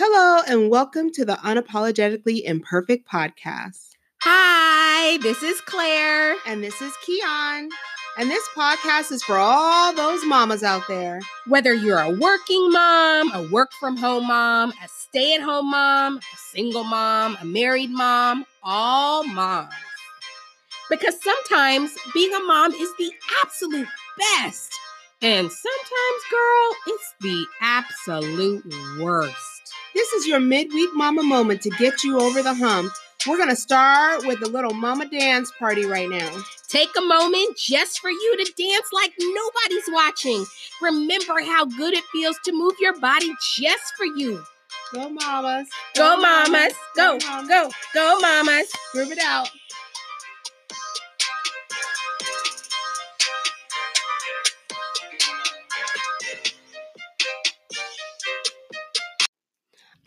Hello, and welcome to the Unapologetically Imperfect podcast. Hi, this is Claire. And this is Keon. And this podcast is for all those mamas out there. Whether you're a working mom, a work from home mom, a stay at home mom, a single mom, a married mom, all moms. Because sometimes being a mom is the absolute best. And sometimes, girl, it's the absolute worst. This is your midweek mama moment to get you over the hump. We're going to start with a little mama dance party right now. Take a moment just for you to dance like nobody's watching. Remember how good it feels to move your body just for you. Go mamas. Go, mamas. Go, go, go, mamas. Groove it out.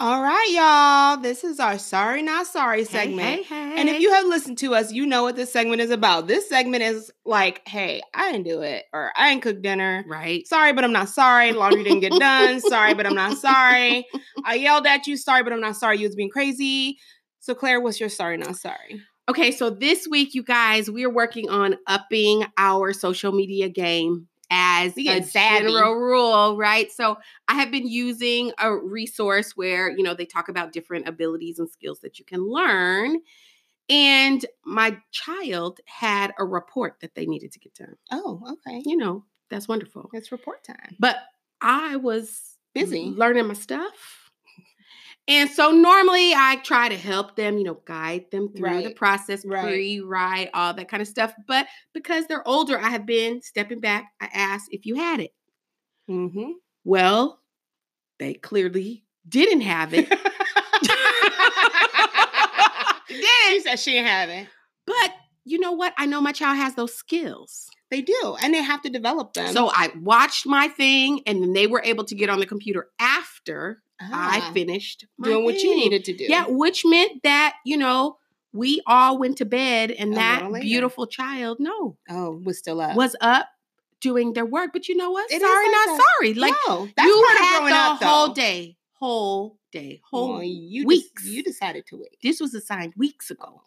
All right, y'all. This is our Sorry Not Sorry segment. Hey, hey, hey. And if you have listened to us, you know what this segment is about. This segment is like, hey, I didn't do it, or I didn't cook dinner. right. Sorry, but I'm not sorry. Laundry didn't get done. Sorry, but I'm not sorry. I yelled at you. Sorry, but I'm not sorry. You was being crazy. So, Claire, what's your sorry, not sorry? Okay, so this week, you guys, we're working on upping our social media game as We a general rule, right? So I have been using a resource where, you know, they talk about different abilities and skills that you can learn. And my child had a report that they needed to get done. Oh, okay. You know, that's wonderful. It's report time. But I was Busy. learning my stuff. And so normally I try to help them, you know, guide them through the process, Right. pre-write, all that kind of stuff. But because they're older, I have been stepping back. I asked if you had it. Mm-hmm. Well, they clearly didn't have it. she said she didn't have it. but you know what? I know my child has those skills. They do, and they have to develop them. So I watched my thing and then they were able to get on the computer after I Ah, finished my doing what you needed to do. Yeah, which meant that, you know, we all went to bed and A that beautiful child, no, Oh, was still up. was up doing their work. But you know what? It sorry, like not that. sorry. Like no, you had the up, whole day, whole day, whole Well, you weeks. Des- you decided to wait. this was assigned weeks ago.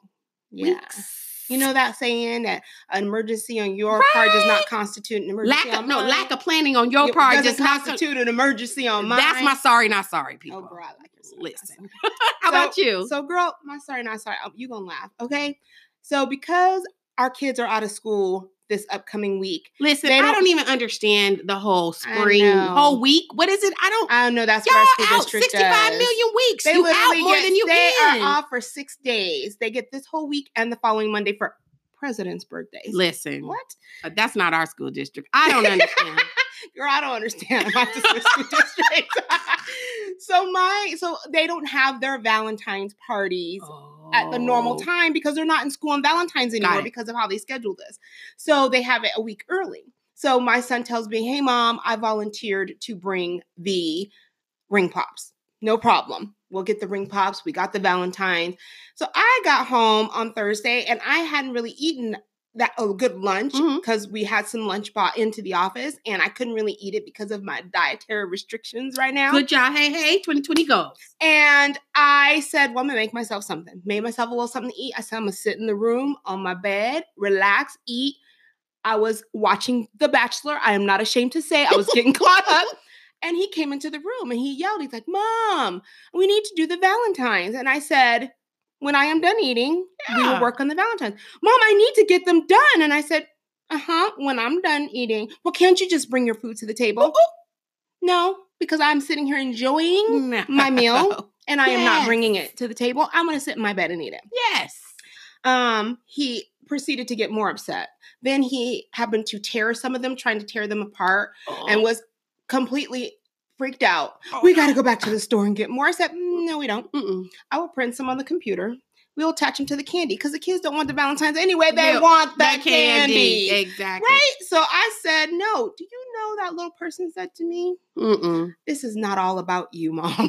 Yeah. Weeks. You know that saying that an emergency on your part does not constitute an emergency lack of no lack of planning on your It part doesn't constitute an emergency on mine. That's my sorry, not sorry, oh, people. Oh, girl, I like your sorry, Listen. How So- about you? So, girl, my sorry, not sorry. Oh, You gonna laugh, okay? So, because our kids are out of school this upcoming week, Listen, I don't- don't even understand the whole spring, whole week. What is it? I don't. I don't know that's Y'all what our school out 65 does. million weeks. They you out more get, than you they in. are off for six days. They get this whole week and the following Monday for president's birthday. Listen, What? uh, that's not our school district. I don't understand. Girl, I don't understand about the school district. so my so they don't have their Valentine's parties at the normal Oh. time because they're not in school on Valentine's anymore because of how they schedule this. So they have it a week early. So my son tells me, "Hey mom, I volunteered to bring the ring pops. No problem. We'll get the ring pops. We got the Valentine's." So I got home on Thursday and I hadn't really eaten that a good lunch mm-hmm. because we had some lunch brought into the office and I couldn't really eat it because of my dietary restrictions right now. Good job. Hey, hey, 2020 goals. And I said, well, I'm gonna make myself something. Made myself a little something to eat. I said, I'm gonna sit in the room on my bed, relax, eat. I was watching The Bachelor. I am not ashamed to say I was getting caught up. And he came into the room and he yelled, he's like, Mom, we need to do the Valentines. And I said, When I am done eating, we will work on the Valentines. Mom, I need to get them done. And I said, Uh-huh, when I'm done eating. Well, can't you just bring your food to the table? No, because I'm sitting here enjoying my meal and I am not bringing it to the table. I'm going to sit in my bed and eat it. Yes. Um, he proceeded to get more upset. Then he happened to tear some of them, trying to tear them apart, and was completely freaked out. Oh, we got to go back to the store and get more. I said, "Mm, no, we don't. Mm-mm. I will print some on the computer. We'll attach them to the candy because the kids don't want the Valentine's anyway. They Yeah, want that that candy. Exactly. Right? So I said, no. Do you know that little person said to me, Mm-mm. this is not all about you, mom. I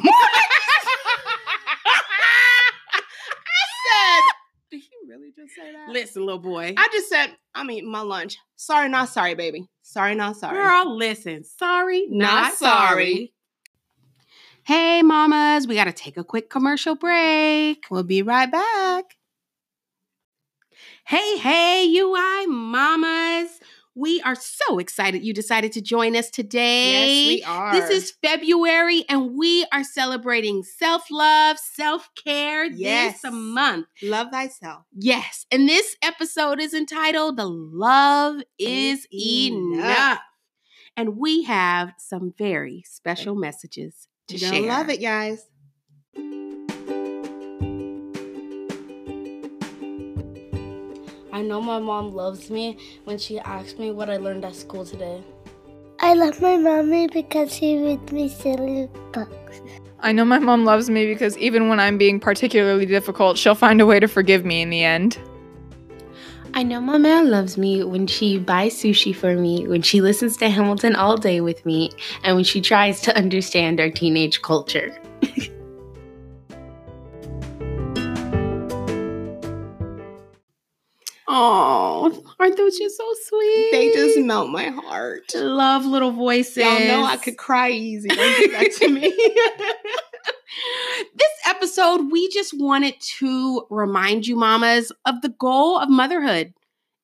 said, did he really just say that? Listen, little boy. I just said, I'm eating my lunch. Sorry, not sorry, baby. Sorry, not sorry. Girl, listen. Sorry, not, Not sorry. sorry. Hey, mamas, we got to take a quick commercial break. We'll be right back. Hey, hey, UI mamas. We are so excited you decided to join us today. Yes, we are. This is February, and we are celebrating self love, self care Yes. this month. Love Thyself. Yes, and this episode is entitled The Love is Enough. Enough. And we have some very special messages to You're share. love it, guys. I know my mom loves me when she asks me what I learned at school today. I love my mommy because she reads me silly books. I know my mom loves me because even when I'm being particularly difficult, she'll find a way to forgive me in the end. I know my mom loves me when she buys sushi for me, when she listens to Hamilton all day with me, and when she tries to understand our teenage culture. Oh, aren't those just so sweet? They just melt my heart. love little voices. Y'all know I could cry easy. Don't do that to me. this episode, we just wanted to remind you, mamas, of the goal of motherhood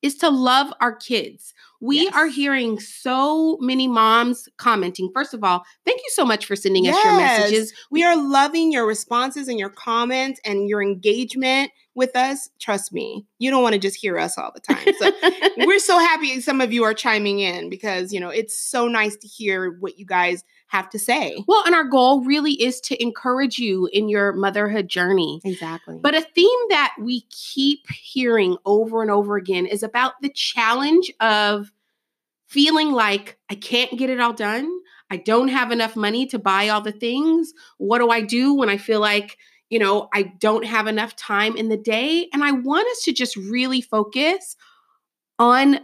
is to love our kids. We Yes. are hearing so many moms commenting. First of all, thank you so much for sending us your messages. we are loving your responses and your comments and your engagement with us. Trust me, you don't want to just hear us all the time. So we're so happy some of you are chiming in because you know it's so nice to hear what you guys have to say. well, and our goal really is to encourage you in your motherhood journey. Exactly. But a theme that we keep hearing over and over again is about the challenge of feeling like I can't get it all done. I don't have enough money to buy all the things. What do I do when I feel like, you know, I don't have enough time in the day? And I want us to just really focus on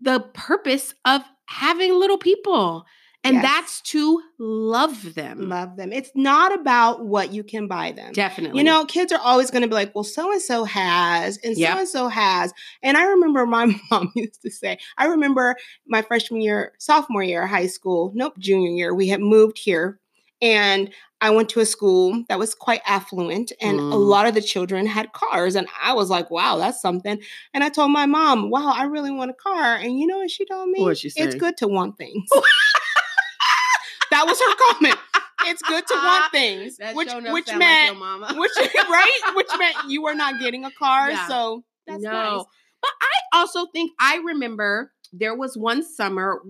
the purpose of having little people. And Yes. that's to love them. love them. It's not about what you can buy them. Definitely. You know, kids are always going to be like, well, so and so has, and so and so has. And I remember my mom used to say, I remember my freshman year, sophomore year high school, nope, junior year, we had moved here. And I went to a school that was quite affluent, and a Mm. lot of the children had cars. And I was like, wow, that's something. And I told my mom, wow, I really want a car. And you know what she told me? What'd she It's good to want things. that was her comment. It's good to want things, That which which like meant mama. which right, which meant you were not getting a car. Yeah. So that's no. nice. But I also think I remember there was one summer.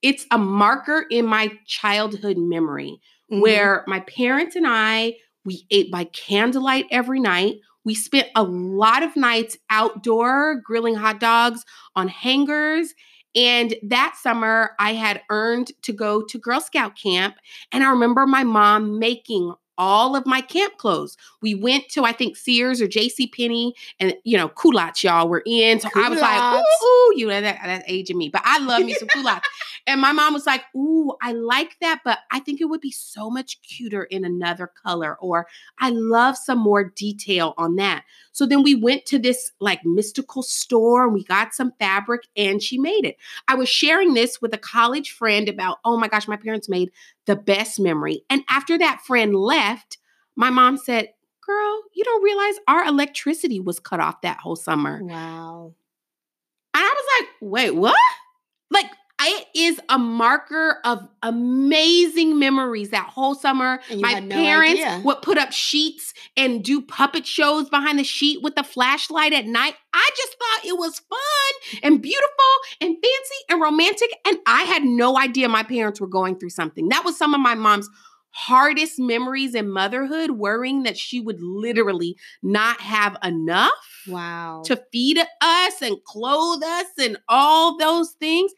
It's a marker in my childhood memory Mhm. where my parents and I we ate by candlelight every night. We spent a lot of nights outdoor grilling hot dogs on hangers. And that summer, I had earned to go to Girl Scout camp. And I remember my mom making all of my camp clothes. We went to, I think, Sears or J.C. Penney, and you know, culottes, y'all were in. So I was like, Culottes. ooh, ooh, you know, that, that's aging me. But I love me some culottes. And my mom was like, Ooh, I like that, but I think it would be so much cuter in another color, or I love some more detail on that. So then we went to this like mystical store and we got some fabric and she made it. I was sharing this with a college friend about, oh my gosh, my parents made the best memory. And after that friend left, my mom said, Girl, you don't realize our electricity was cut off that whole summer. Wow. And I was like, wait, what? It is a marker of amazing memories that whole summer. My no parents idea. would put up sheets and do puppet shows behind the sheet with the flashlight at night. I just thought it was fun and beautiful and fancy and romantic. And I had no idea my parents were going through something. That was some of my mom's hardest memories in motherhood, worrying that she would literally not have enough Wow. to feed us and clothe us and all those things.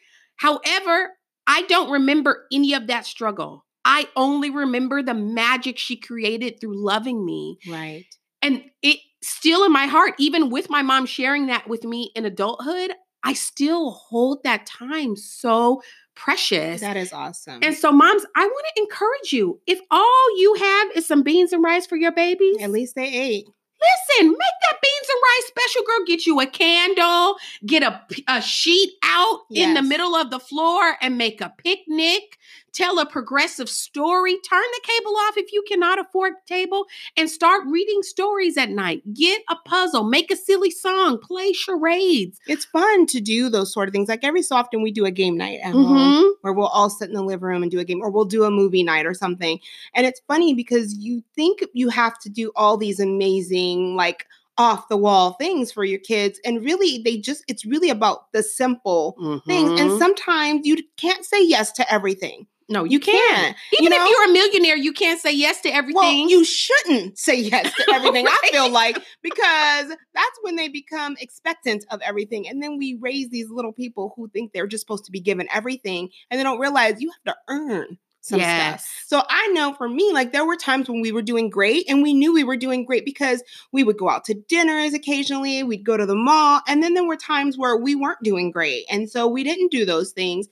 However, I don't remember any of that struggle. I only remember the magic she created through loving me. right. And it still in my heart, even with my mom sharing that with me in adulthood, I still hold that time so precious. That is awesome. and so, moms, I want to encourage you if all you have is some beans and rice for your babies, At least they ate. Listen, make that beans and rice special, girl. Get you a candle, get a, a sheet out in the middle of the floor, and make a picnic. Tell a progressive story. Turn the cable off if you cannot afford cable and start reading stories at night. Get a puzzle, make a silly song, play charades. It's fun to do those sort of things. Like every so often we do a game night at home Mhm. where we'll all sit in the living room and do a game, or we'll do a movie night or something. And it's funny because you think you have to do all these amazing, like off the wall things for your kids. And really, they just, it's really about the simple things. And Mhm. sometimes you can't say yes to everything. No, you, You can't. can't. Even you know? if you're a millionaire, you can't say yes to everything. Well, you shouldn't say yes to everything, I feel like, because that's when they become expectant of everything. And then we raise these little people who think they're just supposed to be given everything and they don't realize you have to earn some stuff. So I know for me, like there were times when we were doing great and we knew we were doing great because we would go out to dinners occasionally, we'd go to the mall, and then there were times where we weren't doing great. And so we didn't do those things.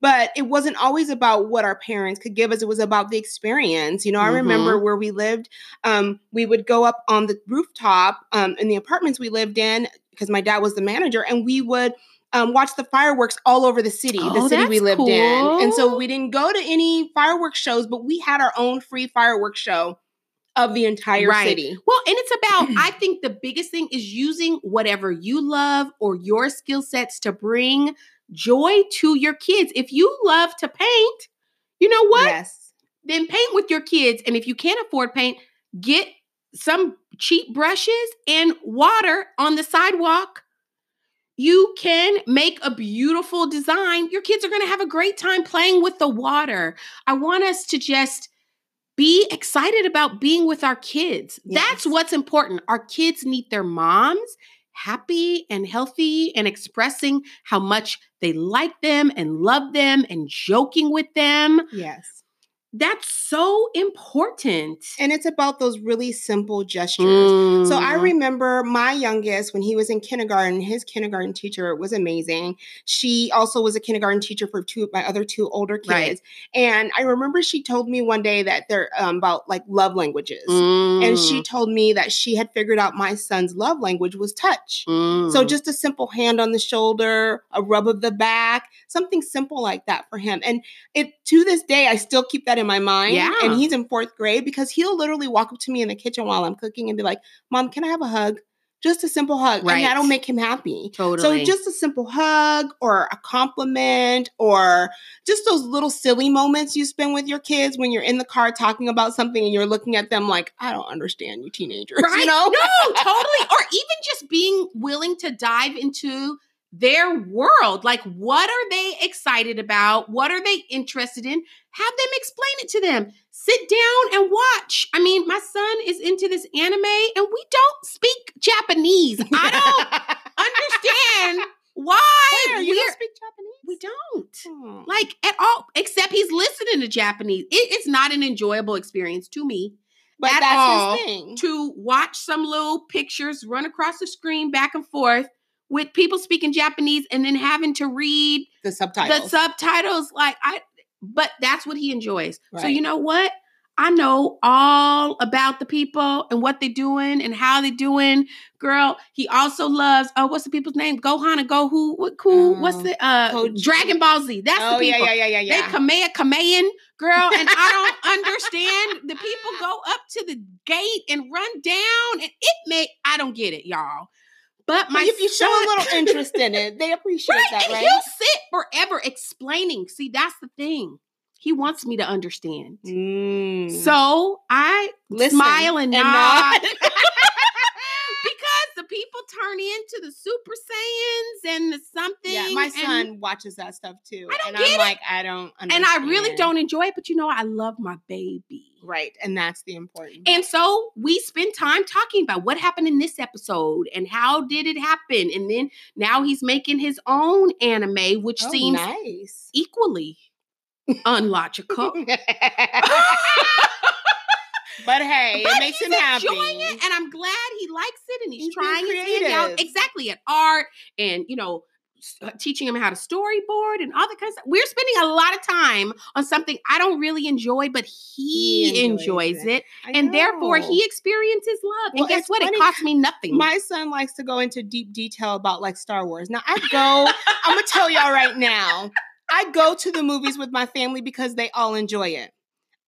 But it wasn't always about what our parents could give us. It was about the experience. You know, I remember where we lived, um, we would go up on the rooftop um, in the apartments we lived in because my dad was the manager, and we would um, watch the fireworks all over the city, the Oh, city we lived in. And so we didn't go to any fireworks shows, but we had our own free fireworks show of the entire Right. city. Well, and it's about, I think the biggest thing is using whatever you love or your skill sets to bring joy to your kids. If you love to paint, you know what? Yes. Then paint with your kids. And if you can't afford paint, get some cheap brushes and water on the sidewalk. You can make a beautiful design. Your kids are going to have a great time playing with the water. I want us to just be excited about being with our kids. That's what's important. Our kids need their moms happy and healthy and expressing how much they like them and love them and joking with them. Yes. That's so important. And it's about those really simple gestures. So I Mm. remember my youngest when he was in kindergarten, his kindergarten teacher was amazing. She also was a kindergarten teacher for two of my other two older kids. Right. And I remember she told me one day that they're um, about like love languages. And she Mm. told me that she had figured out my son's love language was touch. So Mm. just a simple hand on the shoulder, a rub of the back, something simple like that for him. And it to this day, I still keep that in my mind. Yeah. And he's in fourth grade because he'll literally walk up to me in the kitchen while I'm cooking and be like, Mom, can I have a hug? Just a simple hug. Right. And that'll make him happy. totally. So just a simple hug or a compliment or just those little silly moments you spend with your kids when you're in the car talking about something and you're looking at them like, I don't understand you teenagers. right? You know? No, totally. Or even just being willing to dive into their world. Like, what are they excited about? What are they interested in? Have them explain it to them. Sit down and watch. I mean, my son is into this anime and we don't speak Japanese. I don't understand why Claire, you don't speak Japanese? we don't. Hmm. Like at all, except he's listening to Japanese. It- it's not an enjoyable experience to me but at that's all his thing. to watch some little pictures run across the screen back and forth with people speaking Japanese and then having to read the subtitles. the subtitles. Like I, but that's what he enjoys. So you know what? I know all about the people and what they're doing and how they're doing. Girl, he also loves oh, what's the people's name? Gohan and Goku. What cool? what's Oh, the uh. Dragon Ball Z? That's oh the people. yeah, yeah, yeah, yeah. They. Kamea Kameyan, girl, and I don't understand. The people go up to the gate and run down, and it may I don't get it, y'all. But my But if you show a little interest in it, they appreciate right, that, right? he'll sit forever explaining. See, that's the thing. He wants me to understand. Mm. So I Listen smile and, and nod. nod. because the people turn into the Super Saiyans and the something. yeah, my and- son watches that stuff too, I don't and get I'm it. like, I don't, understand. and I really don't enjoy it, but you know, I love my baby. Right, and that's the important. And so we spend time talking about what happened in this episode and how did it happen. And then now he's making his own anime, which Oh, seems nice. equally unlogical. but hey, But it makes he's him happy. enjoying it, and I'm glad he likes it, and he's, He's trying his hand out exactly at art and you know uh, teaching him how to storyboard and all that kind of stuff. We're spending a lot of time on something I don't really enjoy, but he, He enjoys enjoys it. it, and therefore he experiences love. Well, and guess what? funny, It costs me nothing. My son likes to go into deep detail about like Star Wars. Now I go, I'm gonna tell y'all right now. I go to the movies with my family because they all enjoy it.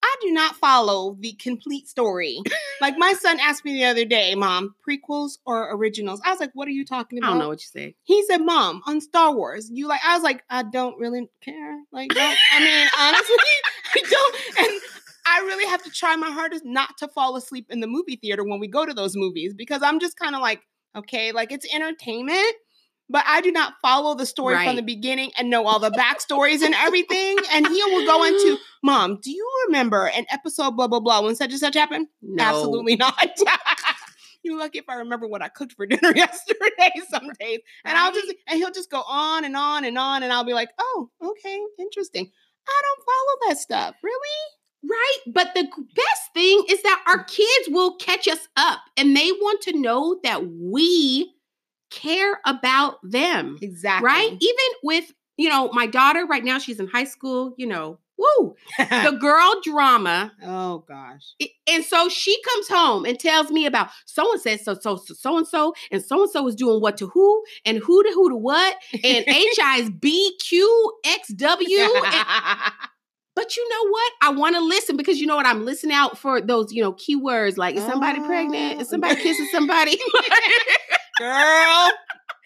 I do not follow the complete story. Like my son asked me the other day, Mom, prequels or originals? I was like, What are you talking about? I don't know what you said. He said, "Mom, on Star Wars, you like?" I was like, "I don't really care." Like, don't, I mean, honestly, I don't. And I really have to try my hardest not to fall asleep in the movie theater when we go to those movies because I'm just kind of like, okay, like it's entertainment, but I do not follow the story Right. from the beginning and know all the backstories and everything. And he will go into, "Mom, do you remember an episode blah blah blah when such and such happened?" No. Absolutely not. You're lucky if I remember what I cooked for dinner yesterday some days. And I'll just and he'll just go on and on and on and I'll be like, "Oh, okay, interesting." I don't follow that stuff. Really? Right. But the best thing is that our kids will catch us up and they want to know that we care about them. Exactly. Right. Even with, you know, my daughter right now, she's in high school, you know, woo, the girl drama. oh gosh. I- And so she comes home and tells me about so and said so so so so and so and so and so is doing what to who and who to who to what and HI is BQXW and But you know what? I want to listen because you know what? I'm listening out for those, you know, keywords like is somebody pregnant? Is Oh. somebody kissing somebody? Girl,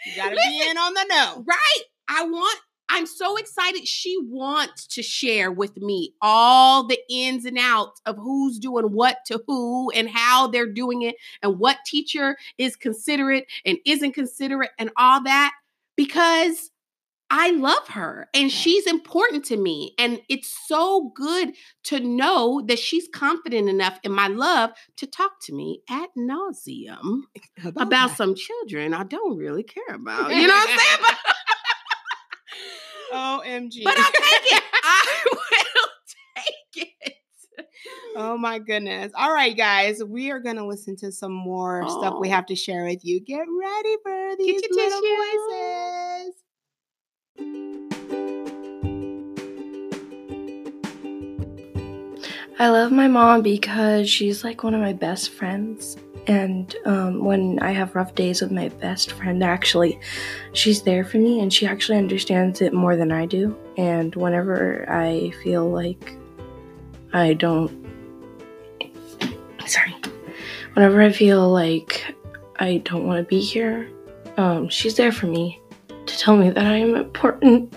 you gotta be in on the know. right. I want, I'm so excited. She wants to share with me all the ins and outs of who's doing what to who and how they're doing it and what teacher is considerate and isn't considerate and all that because I love her and she's important to me. And it's so good to know that she's confident enough in my love to talk to me at nauseum about that. some children I don't really care about. You know what I'm saying? OMG. but I'll take it. I will take it. Oh my goodness. All right, guys. We are going to listen to some more stuff we Oh. have to share with you. Get ready for these your little voices. I love my mom because she's like one of my best friends. And um, when I have rough days with my best friend, actually, she's there for me and she actually understands it more than I do. And whenever I feel like I don't, sorry, whenever I feel like I don't want to be here, um, she's there for me to tell me that I am important.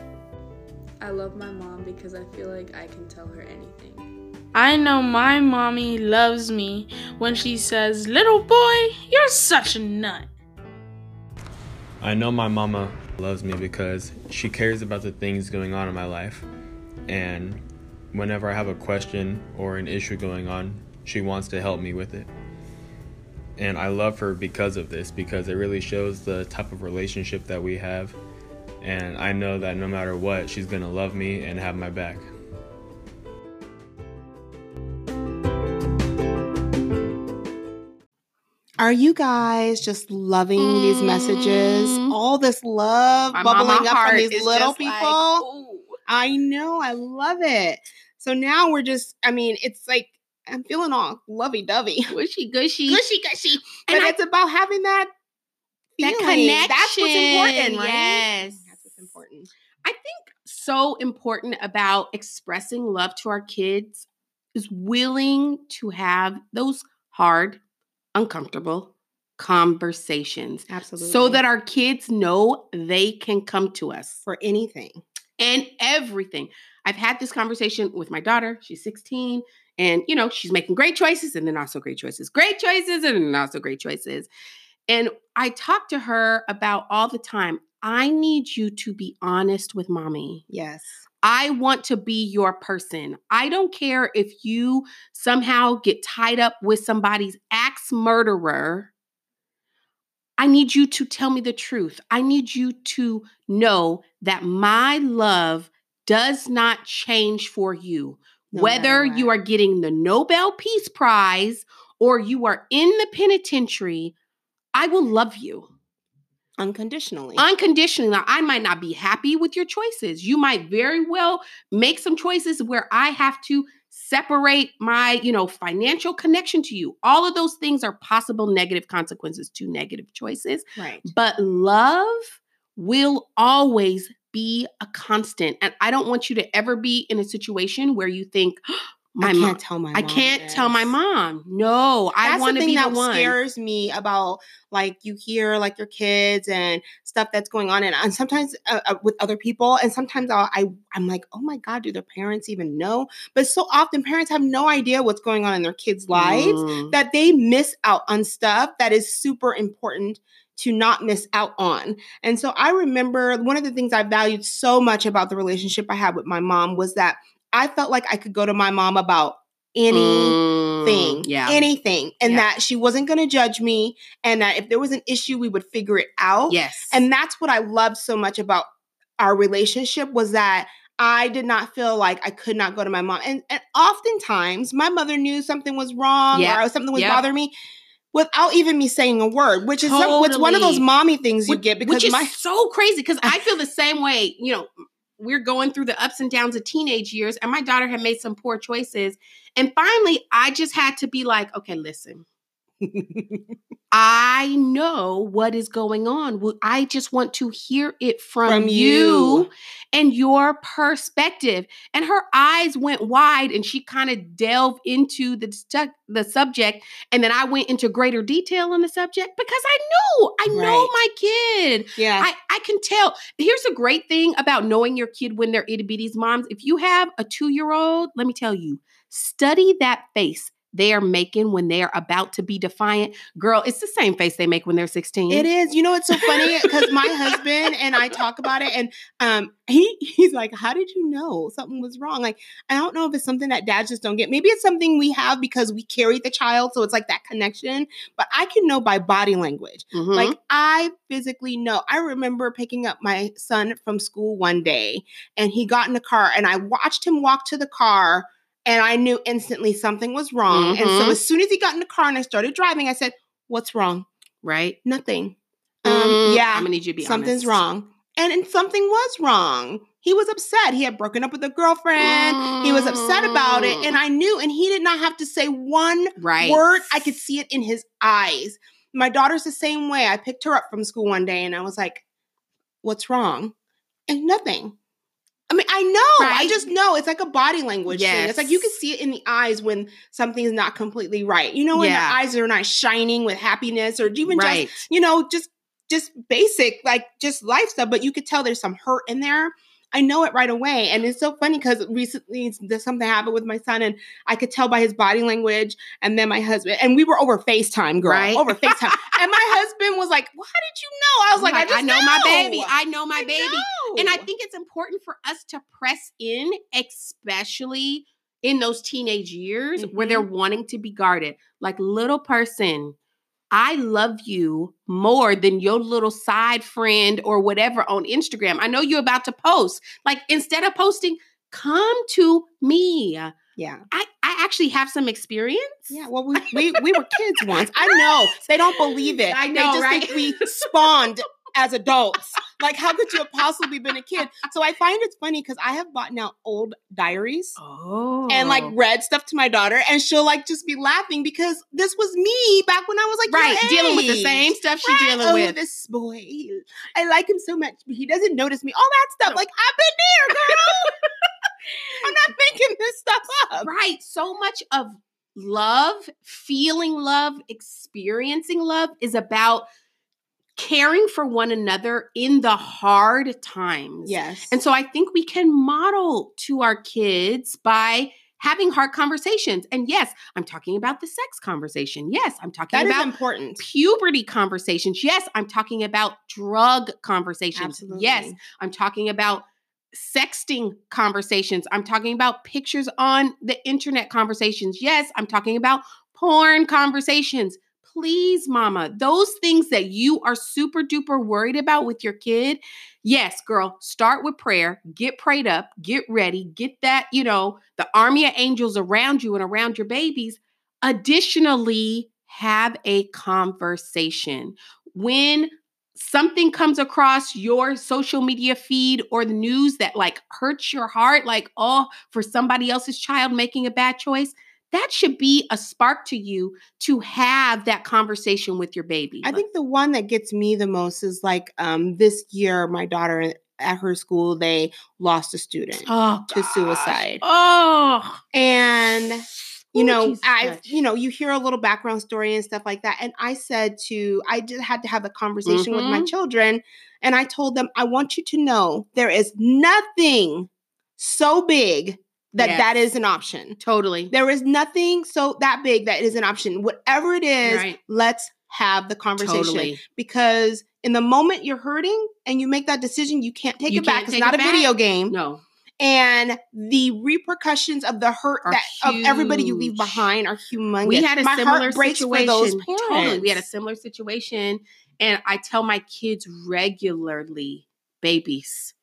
I love my mom because I feel like I can tell her anything. I know my mommy loves me when she says, Little boy, you're such a nut. I know my mama loves me because she cares about the things going on in my life. And whenever I have a question or an issue going on, she wants to help me with it. And I love her because of this, because it really shows the type of relationship that we have. And I know that no matter what, she's gonna love me and have my back. Are you guys just loving these messages? Mm. All this love My bubbling up from these little just like, people? I know, I love it. So now we're just, I mean, it's like I'm feeling all lovey dovey. Gushy, gushy. Gushy gushy. But And I- it's about having that that connection. That's what's important, right? Yes. That's what's important. I think so important about expressing love to our kids is willing to have those hard, uncomfortable conversations Absolutely. so that our kids know they can come to us for anything. and everything. I've had this conversation with my daughter. She's 16 and you know, she's making great choices and then not so great choices. Great choices and then not so great choices. And I talk to her about all the time. I need you to be honest with mommy. Yes. I want to be your person. I don't care if you somehow get tied up with somebody's axe murderer. I need you to tell me the truth. I need you to know that my love does not change for you. No Whether you are getting the Nobel Peace Prize or you are in the penitentiary, I will love you Unconditionally. unconditionally. Now, I might not be happy with your choices. You might very well make some choices where I have to separate my, you know, financial connection to you. All of those things are possible negative consequences to negative choices, right. but love will always be a constant. And I don't want you to ever be in a situation where you think, my I mom, can't tell my I mom can't tell my mom. No, I That's want the to be the that one. scares me about like you hear like your kids and stuff that's going on and, and sometimes uh, uh, with other people and sometimes I'll, I I'm like oh my god do their parents even know but so often parents have no idea what's going on in their kids lives Mm. that they miss out on stuff that is super important to not miss out on. And so I remember one of the things I valued so much about the relationship I had with my mom was that I felt like I could go to my mom about anything, Mm, yeah. anything, and Yeah. that she wasn't going to judge me, and that if there was an issue, we would figure it out. Yes. And that's what I loved so much about our relationship was that I did not feel like I could not go to my mom. And, and oftentimes my mother knew something was wrong Yep. or something was Yep. bothering me without even me saying a word, which is some, it's one of those mommy things you Which- get because which is my so crazy because I feel the same way. You know, we're going through the ups and downs of teenage years, and my daughter had made some poor choices. And finally, I just had to be like, okay, listen. I know what is going on. I just want to hear it from, From you. you. and your perspective. And her eyes went wide and she kind of delved into the, stu- the subject. And then I went into greater detail on the subject because I knew, I know my kid. yeah. I, I can tell. Here's a great thing about knowing your kid when they're itty bitties moms. If you have a two year old, let me tell you, study that face they are making when they are about to be defiant. Girl, it's the same face they make when they're 16. It is. You know, it's so funny because my husband and I talk about it, and um, he he's like, "How did you know something was wrong?" Like, I don't know if it's something that dads just don't get. Maybe it's something we have because we carry the child, so it's like that connection. But I can know by body language. Mhm. Like I physically know. I remember picking up my son from school one day, and he got in the car, and I watched him walk to the car. And I knew instantly something was wrong. And so Mhm. as soon as he got in the car and I started driving, I said, What's wrong? right? Nothing. Um, Mm, yeah, I'm gonna need you to be something's honest. wrong. And, and something was wrong. He was upset. He had broken up with a girlfriend. He was upset about it. And I knew, and he did not have to say one Right. word. I could see it in his eyes. My daughter's the same way. I picked her up from school one day and I was like, What's wrong? And nothing. I mean, I know. I just know. It's like a body language thing. It's like you can see it in the eyes when something's not completely right. You know, when Yeah. their eyes are not shining with happiness or even just you know, just just basic, like just life stuff, but you could tell there's some hurt in there. I know it right away. And it's so funny because recently there's something happened with my son, and I could tell by his body language. And then my husband, and we were over FaceTime, girl, Right. over FaceTime. and my husband was like, Well, how did you know? I was like, I just know, my baby. I know my I baby. know. And I think it's important for us to press in, especially in those teenage years where they're Mm-hmm. wanting to be guarded. Like, little person, I love you more than your little side friend or whatever on Instagram. I know you're about to post. Like, instead of posting, come to me. yeah. I, I actually have some experience. Yeah, well, we, we we were kids once. I know they don't believe it. I they know, just right? think we spawned as adults. Like, how could you have possibly been a kid? So I find it's funny because I have bought now old diaries Oh. and like oh. read stuff to my daughter, and she'll like just be laughing because this was me back when I was like right, dealing with the same stuff she's Right? dealing oh, with. this boy, I like him so much, but he doesn't notice me. All that stuff, like I've been there, girl. I'm not thinking this stuff up. Right. So much of love, feeling love, experiencing love is about caring for one another in the hard times. Yes, And so I think we can model to our kids by having hard conversations. And yes, I'm talking about the sex conversation. Yes, I'm talking that about important. puberty conversations. Yes, I'm talking about drug conversations. Yes, I'm talking about sexting conversations. I'm talking about pictures on the internet conversations. Yes, I'm talking about porn conversations. Please, mama, those things that you are super duper worried about with your kid, yes, girl, start with prayer, get prayed up, get ready, get that, you know, the army of angels around you and around your babies. Additionally, have a conversation. When something comes across your social media feed or the news that like hurts your heart, like, oh, for somebody else's child making a bad choice, that should be a spark to you to have that conversation with your baby. I think the one that gets me the most is like um this year my daughter at her school they lost a student Oh, to gosh. suicide. Oh, And you Ooh, know, I you know, you hear a little background story and stuff like that. And I said to I just had to have a conversation with my Mhm. children and I told them, I want you to know there is nothing so big that that Yes. is an option. totally. There is nothing so that big that is an option. Whatever it is, Right. let's have the conversation. Totally. Because in the moment you're hurting and you make that decision, you can't take You it back. can't It's take not it a video game. No. And the repercussions of the hurt Are that of everybody you leave behind are humongous. We had a My similar situation. those parents. Totally. We had a similar situation. And I tell my kids regularly, babies,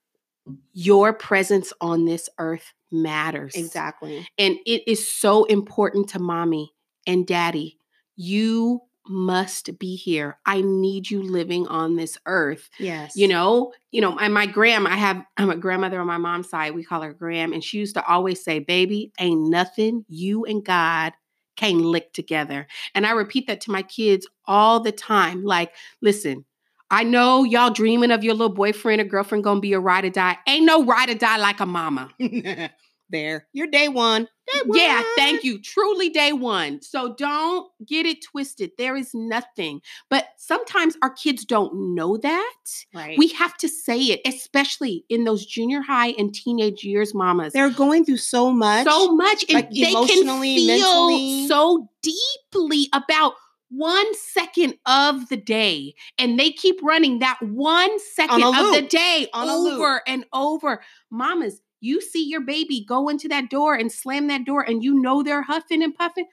your presence on this earth matters. exactly. And it is so important to mommy and daddy. You must be here. I need you living on this earth. Yes. You know, you know, and my gram, I have I'm a grandmother on my mom's side. We call her Gram. And she used to always say, baby, ain't nothing you and God can lick together. And I repeat that to my kids all the time. Like, listen, I know y'all dreaming of your little boyfriend or girlfriend gonna be a ride or die. Ain't no ride or die like a mama. there. You're day one. Day one. Yeah, thank you. Truly day one. So don't get it twisted. There is nothing. But sometimes our kids don't know that. Right. We have to say it, especially in those junior high and teenage years, mamas. they're going through so much. so much and like, they can emotionally, feel mentally. so deeply about one second of the day and they keep running that one second of the day On over and over. Mamas you see your baby go into that door and slam that door and you know they're huffing and puffing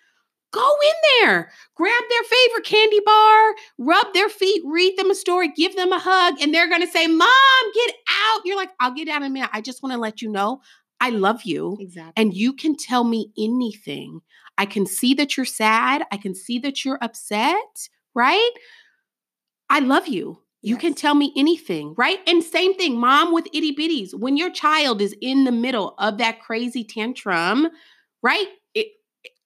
go in there. Grab their favorite candy bar rub their feet read them a story give them a hug and they're going to say mom get out. You're like i'll get out in a minute. I just want to let you know i love you exactly. and you can tell me anything. I can see that you're sad. I can see that you're upset, right? I love you. You can tell me anything, right? And same thing, mom with itty bitties. When your child is in the middle of that crazy tantrum, right? It,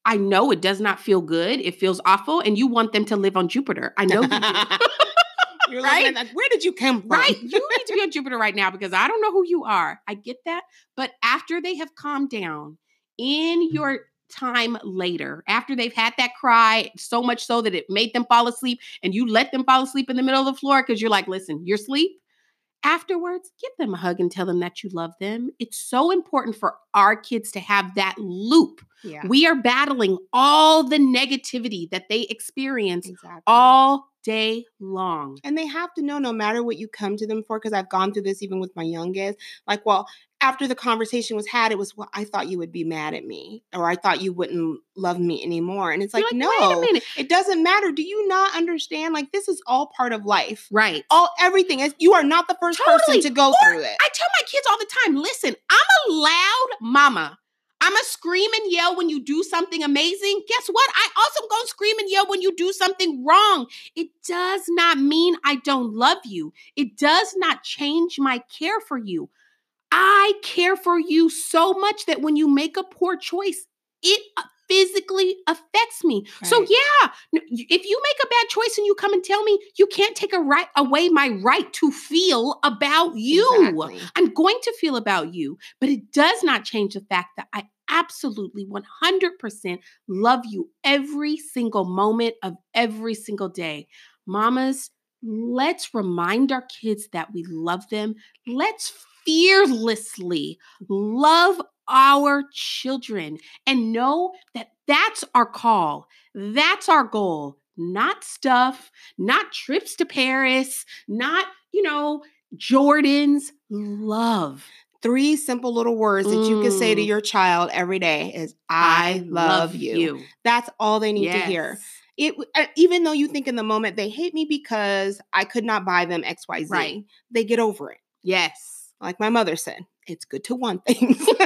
I know it does not feel good. It feels awful, and you want them to live on Jupiter. I know you do. You're Right? that. Where did you come from? Right. You need to be on Jupiter right now because I don't know who you are. I get that. But after they have calmed down in mm. your time later, after they've had that cry, so much so that it made them fall asleep, and you let them fall asleep in the middle of the floor because you're like, listen, you're asleep. Afterwards, give them a hug and tell them that you love them. It's so important for our kids to have that loop. yeah. We are battling all the negativity that they experience exactly. all day long. And they have to know no matter what you come to them for, because I've gone through this even with my youngest. Like, well, after the conversation was had, it was, well, I thought you would be mad at me, or I thought you wouldn't love me anymore. And it's like, You're no, wait a minute. it doesn't matter. Do you not understand? Like, this is all part of life. Right. All everything is. You are not the first Totally. person to go Or through it. I tell my kids all the time listen, I'm a loud mama. I'm a scream and yell when you do something amazing. Guess what? I also go scream and yell when you do something wrong. It does not mean I don't love you. It does not change my care for you. I care for you so much that when you make a poor choice, it uh, physically affects me. So yeah, if you make a bad choice and you come and tell me, you can't take a right away my right to feel about you. Exactly. I'm going to feel about you, but it does not change the fact that I absolutely 100% love you every single moment of every single day. Mamas, let's remind our kids that we love them. Let's fearlessly love our children and know that that's our call. That's our goal. Not stuff, not trips to Paris, not, you know, Jordan's love. Three simple little words that you can say to Mm. your child every day is, I, love, you. That's all they need to hear. It uh, even though you think in the moment they hate me because I could not buy them XYZ, Right. they get over it. Yes. Like my mother said, it's good to want things.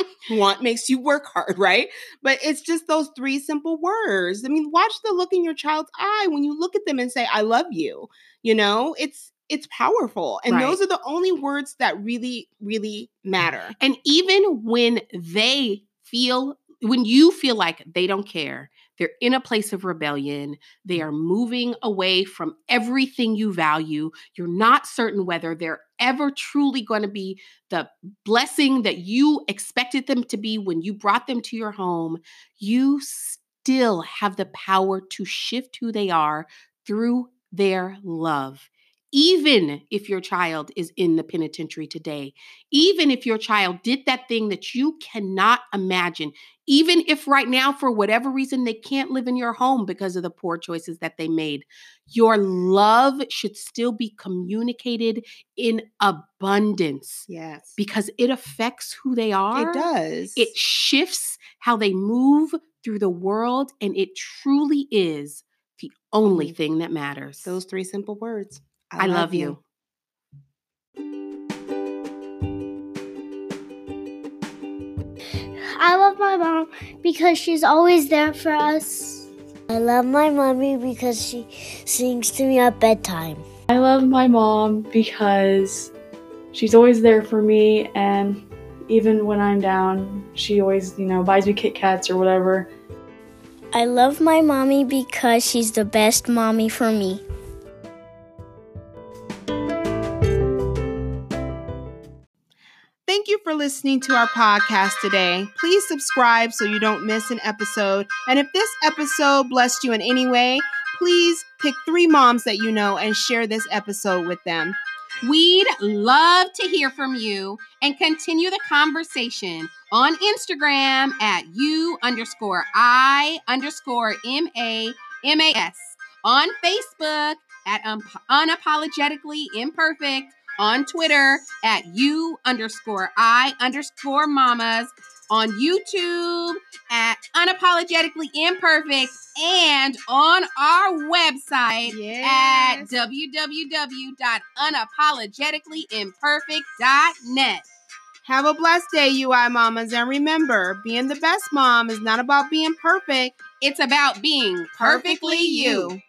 want makes you work hard, right? But it's just those three simple words. I mean, watch the look in your child's eye when you look at them and say, I love you. You know, it's it's powerful. And Right. those are the only words that really, really matter. And even when they feel, when you feel like they don't care, They're in a place of rebellion. They are moving away from everything you value. You're not certain whether they're ever truly going to be the blessing that you expected them to be when you brought them to your home. You still have the power to shift who they are through their love even if your child is in the penitentiary today, even if your child did that thing that you cannot imagine, even if right now, for whatever reason, they can't live in your home because of the poor choices that they made, your love should still be communicated in abundance. Yes. Because it affects who they are. It does. It shifts how they move through the world, and it truly is the only mm-hmm. thing that matters. Those three simple words. I, love, you. I love my mom because she's always there for us. I love my mommy because she sings to me at bedtime. I love my mom because she's always there for me and even when I'm down, she always, you know, buys me Kit Kats or whatever. I love my mommy because she's the best mommy for me. For listening to our podcast today. Please subscribe so you don't miss an episode. And if this episode blessed you in any way, please pick three moms that you know and share this episode with them. We'd love to hear from you and continue the conversation on Instagram at you underscore I underscore M A M A S, on Facebook at un- Unapologetically Imperfect, on Twitter at you underscore I underscore mamas, on YouTube at Unapologetically Imperfect, and on our website at www.unapologeticallyimperfect.net. Have a blessed day, UI mamas. And remember, being the best mom is not about being perfect, It's about being perfectly you.